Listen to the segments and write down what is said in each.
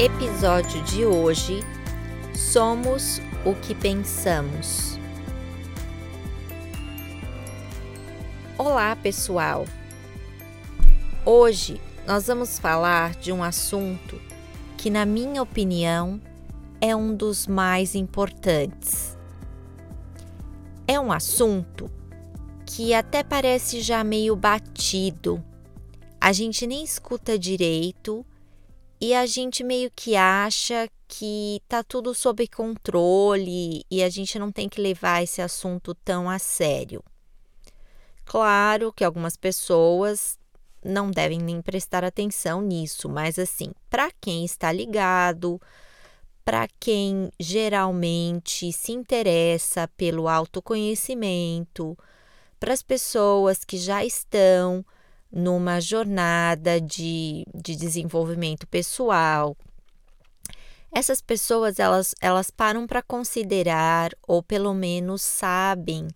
Episódio de hoje: Somos o que pensamos. Olá, pessoal! Hoje nós vamos falar de um assunto que, na minha opinião, é um dos mais importantes. É um assunto que até parece já meio batido, a gente nem escuta direito e a gente meio que acha que tá tudo sob controle e a gente não tem que levar esse assunto tão a sério. Claro que algumas pessoas não devem nem prestar atenção nisso, mas assim, para quem está ligado, para quem geralmente se interessa pelo autoconhecimento, para as pessoas que já estão numa jornada de, de desenvolvimento pessoal. Essas pessoas elas, elas param para considerar ou pelo menos sabem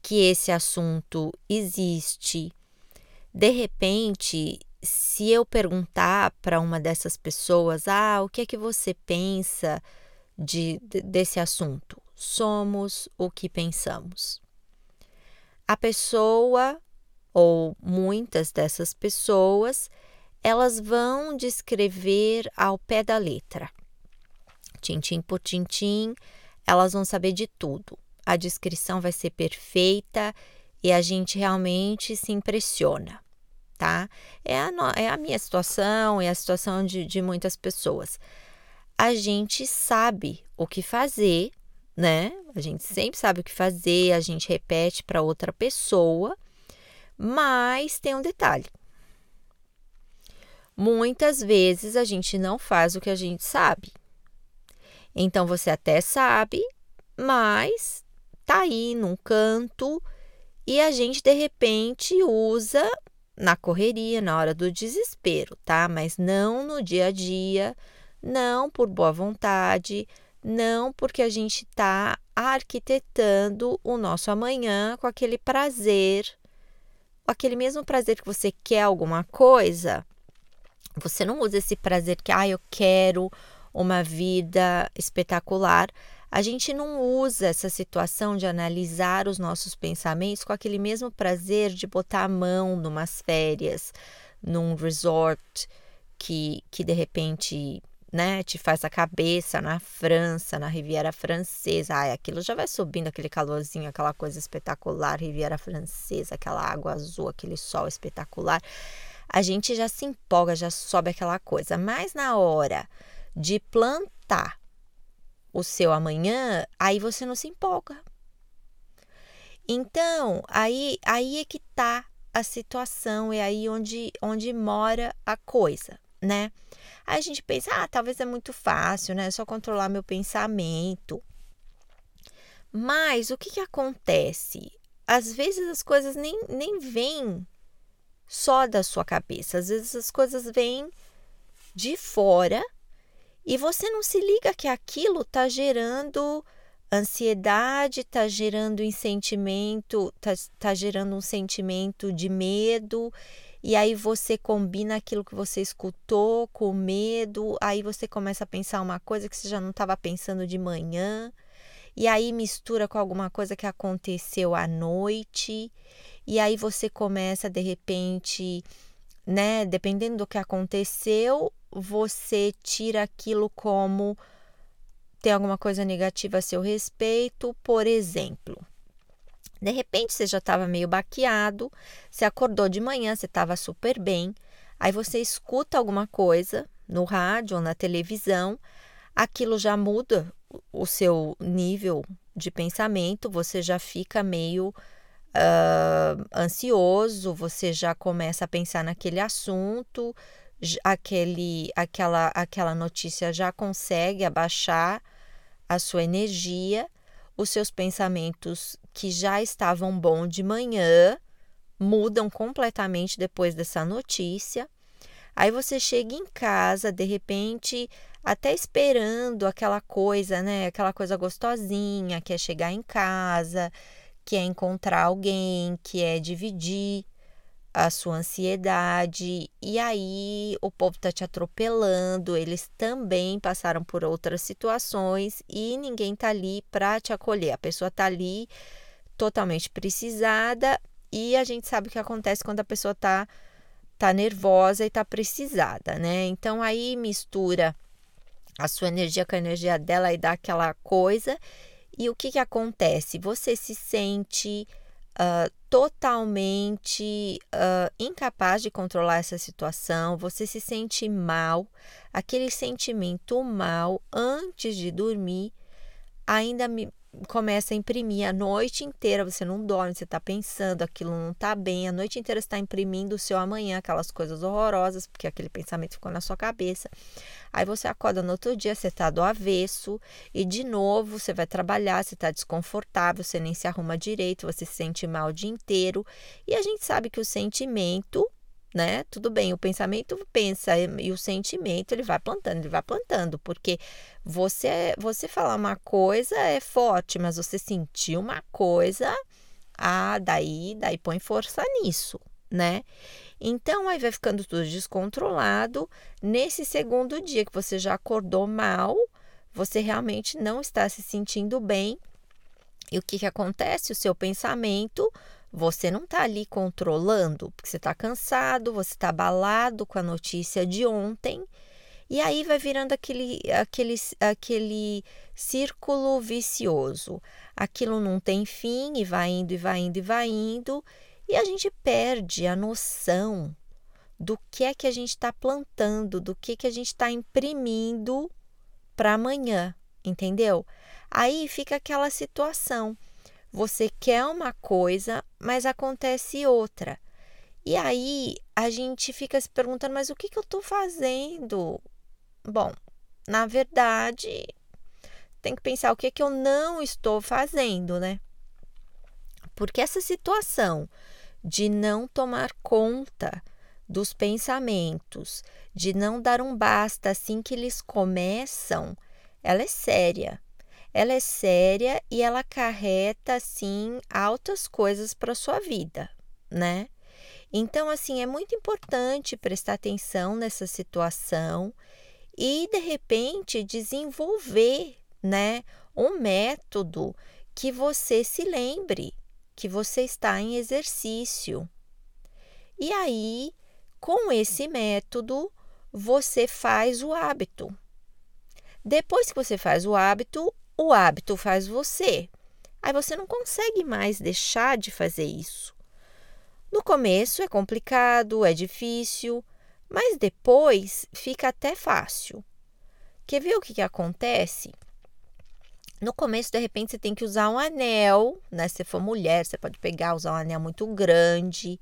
que esse assunto existe. De repente, se eu perguntar para uma dessas pessoas, ah, o que é que você pensa de, de, desse assunto? Somos o que pensamos. A pessoa ou muitas dessas pessoas, elas vão descrever ao pé da letra. Tintim por tintim, elas vão saber de tudo. A descrição vai ser perfeita e a gente realmente se impressiona, tá? É a, é a minha situação, é a situação de, de muitas pessoas. A gente sabe o que fazer, né? A gente sempre sabe o que fazer, a gente repete para outra pessoa mas tem um detalhe. Muitas vezes a gente não faz o que a gente sabe. Então você até sabe, mas tá aí num canto e a gente de repente usa na correria, na hora do desespero, tá? Mas não no dia a dia, não por boa vontade, não porque a gente está arquitetando o nosso amanhã com aquele prazer aquele mesmo prazer que você quer alguma coisa, você não usa esse prazer que, ah, eu quero uma vida espetacular. A gente não usa essa situação de analisar os nossos pensamentos com aquele mesmo prazer de botar a mão numas férias, num resort que, que de repente né, te faz a cabeça na França, na Riviera Francesa. Ai, aquilo já vai subindo, aquele calorzinho, aquela coisa espetacular, Riviera Francesa, aquela água azul, aquele sol espetacular. A gente já se empolga, já sobe aquela coisa. Mas na hora de plantar o seu amanhã, aí você não se empolga. Então, aí, aí é que tá a situação, é aí onde, onde mora a coisa, né? Aí a gente pensa, ah, talvez é muito fácil, né? É só controlar meu pensamento. Mas o que, que acontece? Às vezes as coisas nem, nem vêm só da sua cabeça, às vezes as coisas vêm de fora e você não se liga que aquilo está gerando ansiedade, está gerando um sentimento, está tá gerando um sentimento de medo e aí você combina aquilo que você escutou com medo, aí você começa a pensar uma coisa que você já não estava pensando de manhã, e aí mistura com alguma coisa que aconteceu à noite, e aí você começa de repente, né, dependendo do que aconteceu, você tira aquilo como tem alguma coisa negativa a seu respeito, por exemplo. De repente você já estava meio baqueado, você acordou de manhã, você estava super bem, aí você escuta alguma coisa no rádio ou na televisão, aquilo já muda o seu nível de pensamento, você já fica meio uh, ansioso, você já começa a pensar naquele assunto, aquele, aquela, aquela notícia já consegue abaixar a sua energia os seus pensamentos que já estavam bom de manhã mudam completamente depois dessa notícia. Aí você chega em casa, de repente, até esperando aquela coisa, né? Aquela coisa gostosinha, que é chegar em casa, que é encontrar alguém, que é dividir a sua ansiedade, e aí o povo está te atropelando, eles também passaram por outras situações e ninguém está ali para te acolher. A pessoa está ali totalmente precisada e a gente sabe o que acontece quando a pessoa está tá nervosa e está precisada, né? Então aí mistura a sua energia com a energia dela e dá aquela coisa. E o que, que acontece? Você se sente uh, totalmente uh, incapaz de controlar essa situação, você se sente mal, aquele sentimento mal antes de dormir ainda me começa a imprimir a noite inteira, você não dorme, você está pensando, aquilo não está bem, a noite inteira está imprimindo o seu amanhã, aquelas coisas horrorosas, porque aquele pensamento ficou na sua cabeça. Aí você acorda no outro dia, você está do avesso, e de novo você vai trabalhar, você está desconfortável, você nem se arruma direito, você se sente mal o dia inteiro. E a gente sabe que o sentimento né? Tudo bem, o pensamento pensa e o sentimento ele vai plantando, ele vai plantando, porque você você falar uma coisa é forte, mas você sentir uma coisa, ah, daí daí põe força nisso, né? Então aí vai ficando tudo descontrolado. Nesse segundo dia que você já acordou mal, você realmente não está se sentindo bem. E o que, que acontece? O seu pensamento você não está ali controlando, porque você está cansado, você está abalado com a notícia de ontem, e aí vai virando aquele, aquele, aquele círculo vicioso. Aquilo não tem fim e vai indo e vai indo e vai indo, e a gente perde a noção do que é que a gente está plantando, do que, que a gente está imprimindo para amanhã, entendeu? Aí fica aquela situação. Você quer uma coisa, mas acontece outra. E aí a gente fica se perguntando: mas o que, que eu estou fazendo? Bom, na verdade, tem que pensar o que, que eu não estou fazendo, né? Porque essa situação de não tomar conta dos pensamentos, de não dar um basta assim que eles começam, ela é séria ela é séria e ela acarreta assim altas coisas para sua vida, né? Então, assim, é muito importante prestar atenção nessa situação e de repente desenvolver, né, um método que você se lembre que você está em exercício. E aí, com esse método, você faz o hábito. Depois que você faz o hábito, o hábito faz você. Aí você não consegue mais deixar de fazer isso. No começo é complicado, é difícil, mas depois fica até fácil. Quer ver o que, que acontece? No começo, de repente, você tem que usar um anel, né? Se for mulher, você pode pegar, usar um anel muito grande,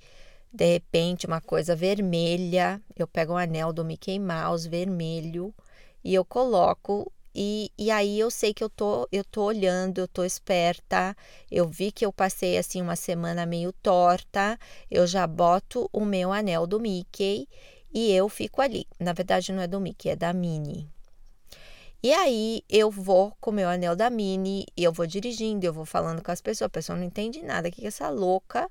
de repente, uma coisa vermelha. Eu pego um anel do Mickey Mouse vermelho e eu coloco e, e aí eu sei que eu tô, eu tô olhando, eu tô esperta. Eu vi que eu passei assim uma semana meio torta. Eu já boto o meu anel do Mickey e eu fico ali. Na verdade, não é do Mickey, é da Minnie. E aí eu vou com o meu anel da Minnie e eu vou dirigindo, eu vou falando com as pessoas. A pessoa não entende nada. O que é essa louca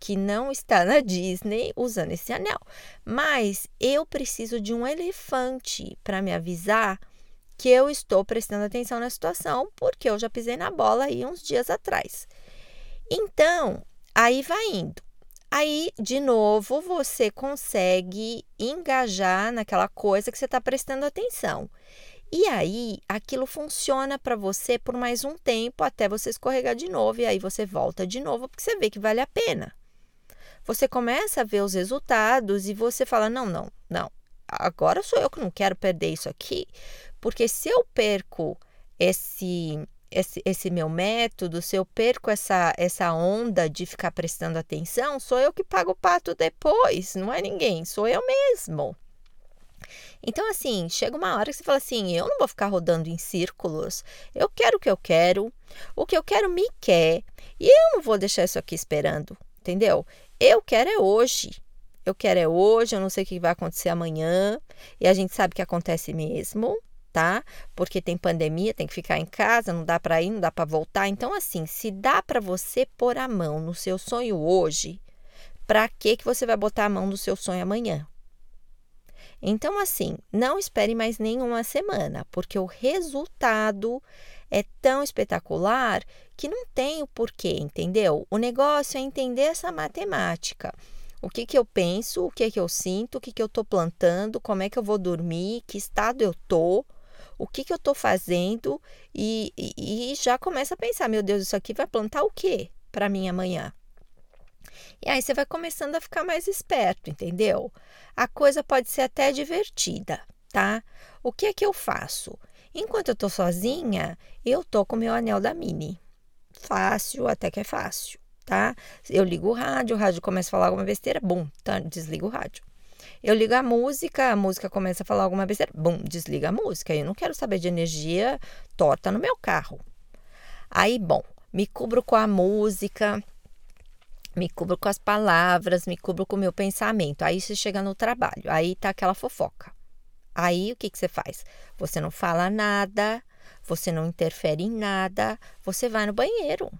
que não está na Disney usando esse anel? Mas eu preciso de um elefante para me avisar que eu estou prestando atenção na situação, porque eu já pisei na bola aí uns dias atrás. Então, aí vai indo. Aí, de novo, você consegue engajar naquela coisa que você está prestando atenção. E aí, aquilo funciona para você por mais um tempo até você escorregar de novo. E aí você volta de novo porque você vê que vale a pena. Você começa a ver os resultados e você fala: não, não, não. Agora sou eu que não quero perder isso aqui. Porque se eu perco esse, esse, esse meu método, se eu perco essa, essa onda de ficar prestando atenção, sou eu que pago o pato depois, não é ninguém, sou eu mesmo. Então, assim, chega uma hora que você fala assim: eu não vou ficar rodando em círculos, eu quero o que eu quero, o que eu quero me quer, e eu não vou deixar isso aqui esperando, entendeu? Eu quero é hoje. Eu quero é hoje, eu não sei o que vai acontecer amanhã, e a gente sabe que acontece mesmo tá? Porque tem pandemia, tem que ficar em casa, não dá para ir, não dá para voltar. Então, assim, se dá para você pôr a mão no seu sonho hoje, para que que você vai botar a mão no seu sonho amanhã? Então, assim, não espere mais nenhuma semana, porque o resultado é tão espetacular que não tem o porquê, entendeu? O negócio é entender essa matemática. O que, que eu penso, o que, que eu sinto, o que, que eu estou plantando, como é que eu vou dormir, que estado eu estou, o que, que eu estou fazendo, e, e, e já começa a pensar: meu Deus, isso aqui vai plantar o quê para mim amanhã? E aí você vai começando a ficar mais esperto, entendeu? A coisa pode ser até divertida, tá? O que é que eu faço? Enquanto eu tô sozinha, eu tô com meu anel da Mini. Fácil, até que é fácil tá? Eu ligo o rádio, o rádio começa a falar alguma besteira, bum, tá, desliga o rádio. Eu ligo a música, a música começa a falar alguma besteira, bum, desliga a música. Eu não quero saber de energia torta no meu carro. Aí, bom, me cubro com a música, me cubro com as palavras, me cubro com o meu pensamento. Aí você chega no trabalho, aí tá aquela fofoca. Aí o que, que você faz? Você não fala nada, você não interfere em nada, você vai no banheiro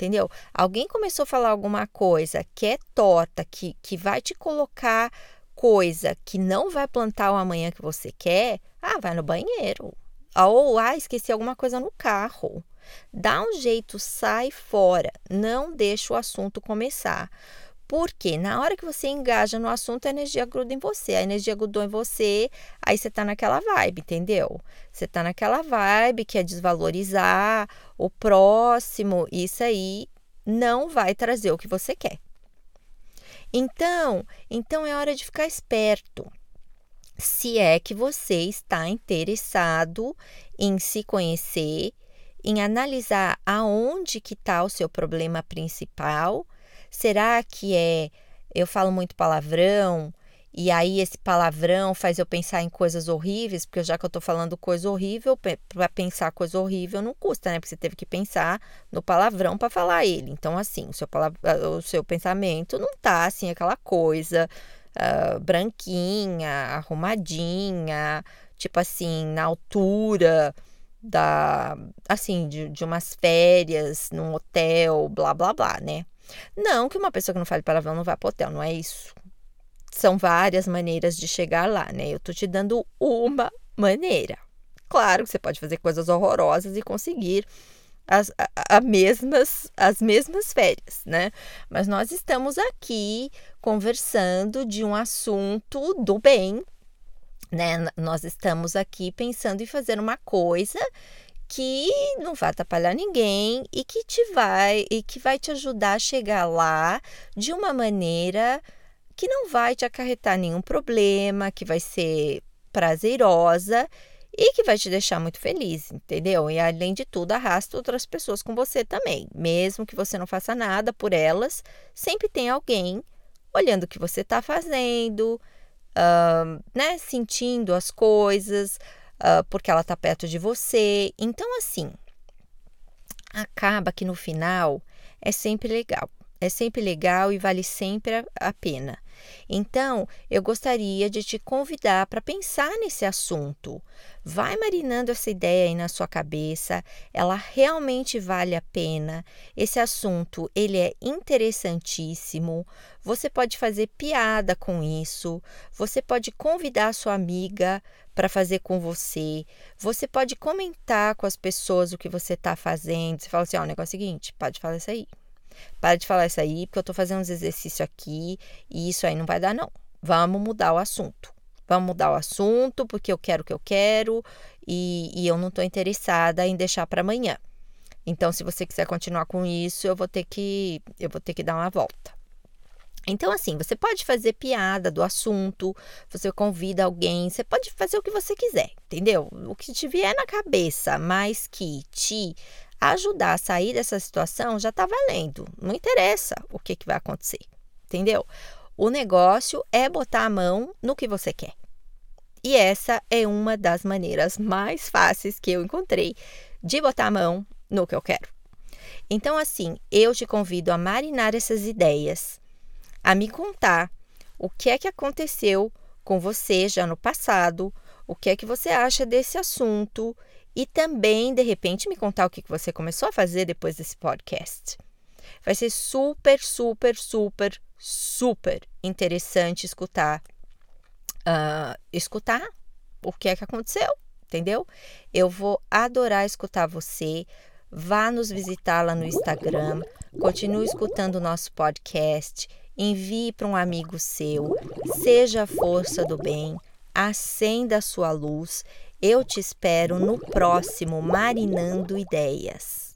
entendeu? Alguém começou a falar alguma coisa que é torta, que, que vai te colocar coisa que não vai plantar o amanhã que você quer, ah, vai no banheiro. Ou, ah, esqueci alguma coisa no carro. Dá um jeito, sai fora. Não deixa o assunto começar. Porque na hora que você engaja no assunto, a energia gruda em você. A energia grudou em você, aí você tá naquela vibe, entendeu? Você tá naquela vibe que é desvalorizar o próximo. Isso aí não vai trazer o que você quer. Então, então é hora de ficar esperto. Se é que você está interessado em se conhecer, em analisar aonde que está o seu problema principal Será que é eu falo muito palavrão e aí esse palavrão faz eu pensar em coisas horríveis, porque já que eu estou falando coisa horrível, para pensar coisa horrível não custa, né? Porque você teve que pensar no palavrão para falar ele. Então, assim, o seu, palavra, o seu pensamento não tá assim, aquela coisa uh, branquinha, arrumadinha, tipo assim, na altura da assim de, de umas férias num hotel, blá blá blá, né? Não que uma pessoa que não fale palavrão não vá para hotel, não é isso. São várias maneiras de chegar lá, né? Eu tô te dando uma maneira. Claro que você pode fazer coisas horrorosas e conseguir as, a, a mesmas, as mesmas férias, né? Mas nós estamos aqui conversando de um assunto do bem, né? Nós estamos aqui pensando em fazer uma coisa que não vai atrapalhar ninguém e que te vai e que vai te ajudar a chegar lá de uma maneira que não vai te acarretar nenhum problema, que vai ser prazerosa e que vai te deixar muito feliz, entendeu? E além de tudo, arrasta outras pessoas com você também. Mesmo que você não faça nada por elas, sempre tem alguém olhando o que você está fazendo, uh, né? Sentindo as coisas, uh, porque ela está perto de você. Então, assim, acaba que no final é sempre legal. É sempre legal e vale sempre a pena. Então, eu gostaria de te convidar para pensar nesse assunto. Vai marinando essa ideia aí na sua cabeça, ela realmente vale a pena. Esse assunto, ele é interessantíssimo. Você pode fazer piada com isso, você pode convidar a sua amiga para fazer com você. Você pode comentar com as pessoas o que você está fazendo. Você fala assim: ó, oh, o negócio é o seguinte, pode falar isso aí. Para de falar isso aí, porque eu estou fazendo uns exercícios aqui e isso aí não vai dar, não. Vamos mudar o assunto. Vamos mudar o assunto, porque eu quero o que eu quero e, e eu não estou interessada em deixar para amanhã. Então, se você quiser continuar com isso, eu vou ter que eu vou ter que dar uma volta. Então, assim, você pode fazer piada do assunto, você convida alguém, você pode fazer o que você quiser, entendeu? O que te vier na cabeça, mas que te ajudar a sair dessa situação já está valendo. Não interessa o que, que vai acontecer, entendeu? O negócio é botar a mão no que você quer. E essa é uma das maneiras mais fáceis que eu encontrei de botar a mão no que eu quero. Então, assim, eu te convido a marinar essas ideias a me contar o que é que aconteceu com você já no passado, o que é que você acha desse assunto e também, de repente, me contar o que você começou a fazer depois desse podcast. Vai ser super, super, super, super interessante escutar uh, escutar o que é que aconteceu, entendeu? Eu vou adorar escutar você. Vá nos visitar lá no Instagram, continue escutando o nosso podcast, envie para um amigo seu, seja a força do bem, acenda a sua luz. Eu te espero no próximo Marinando Ideias.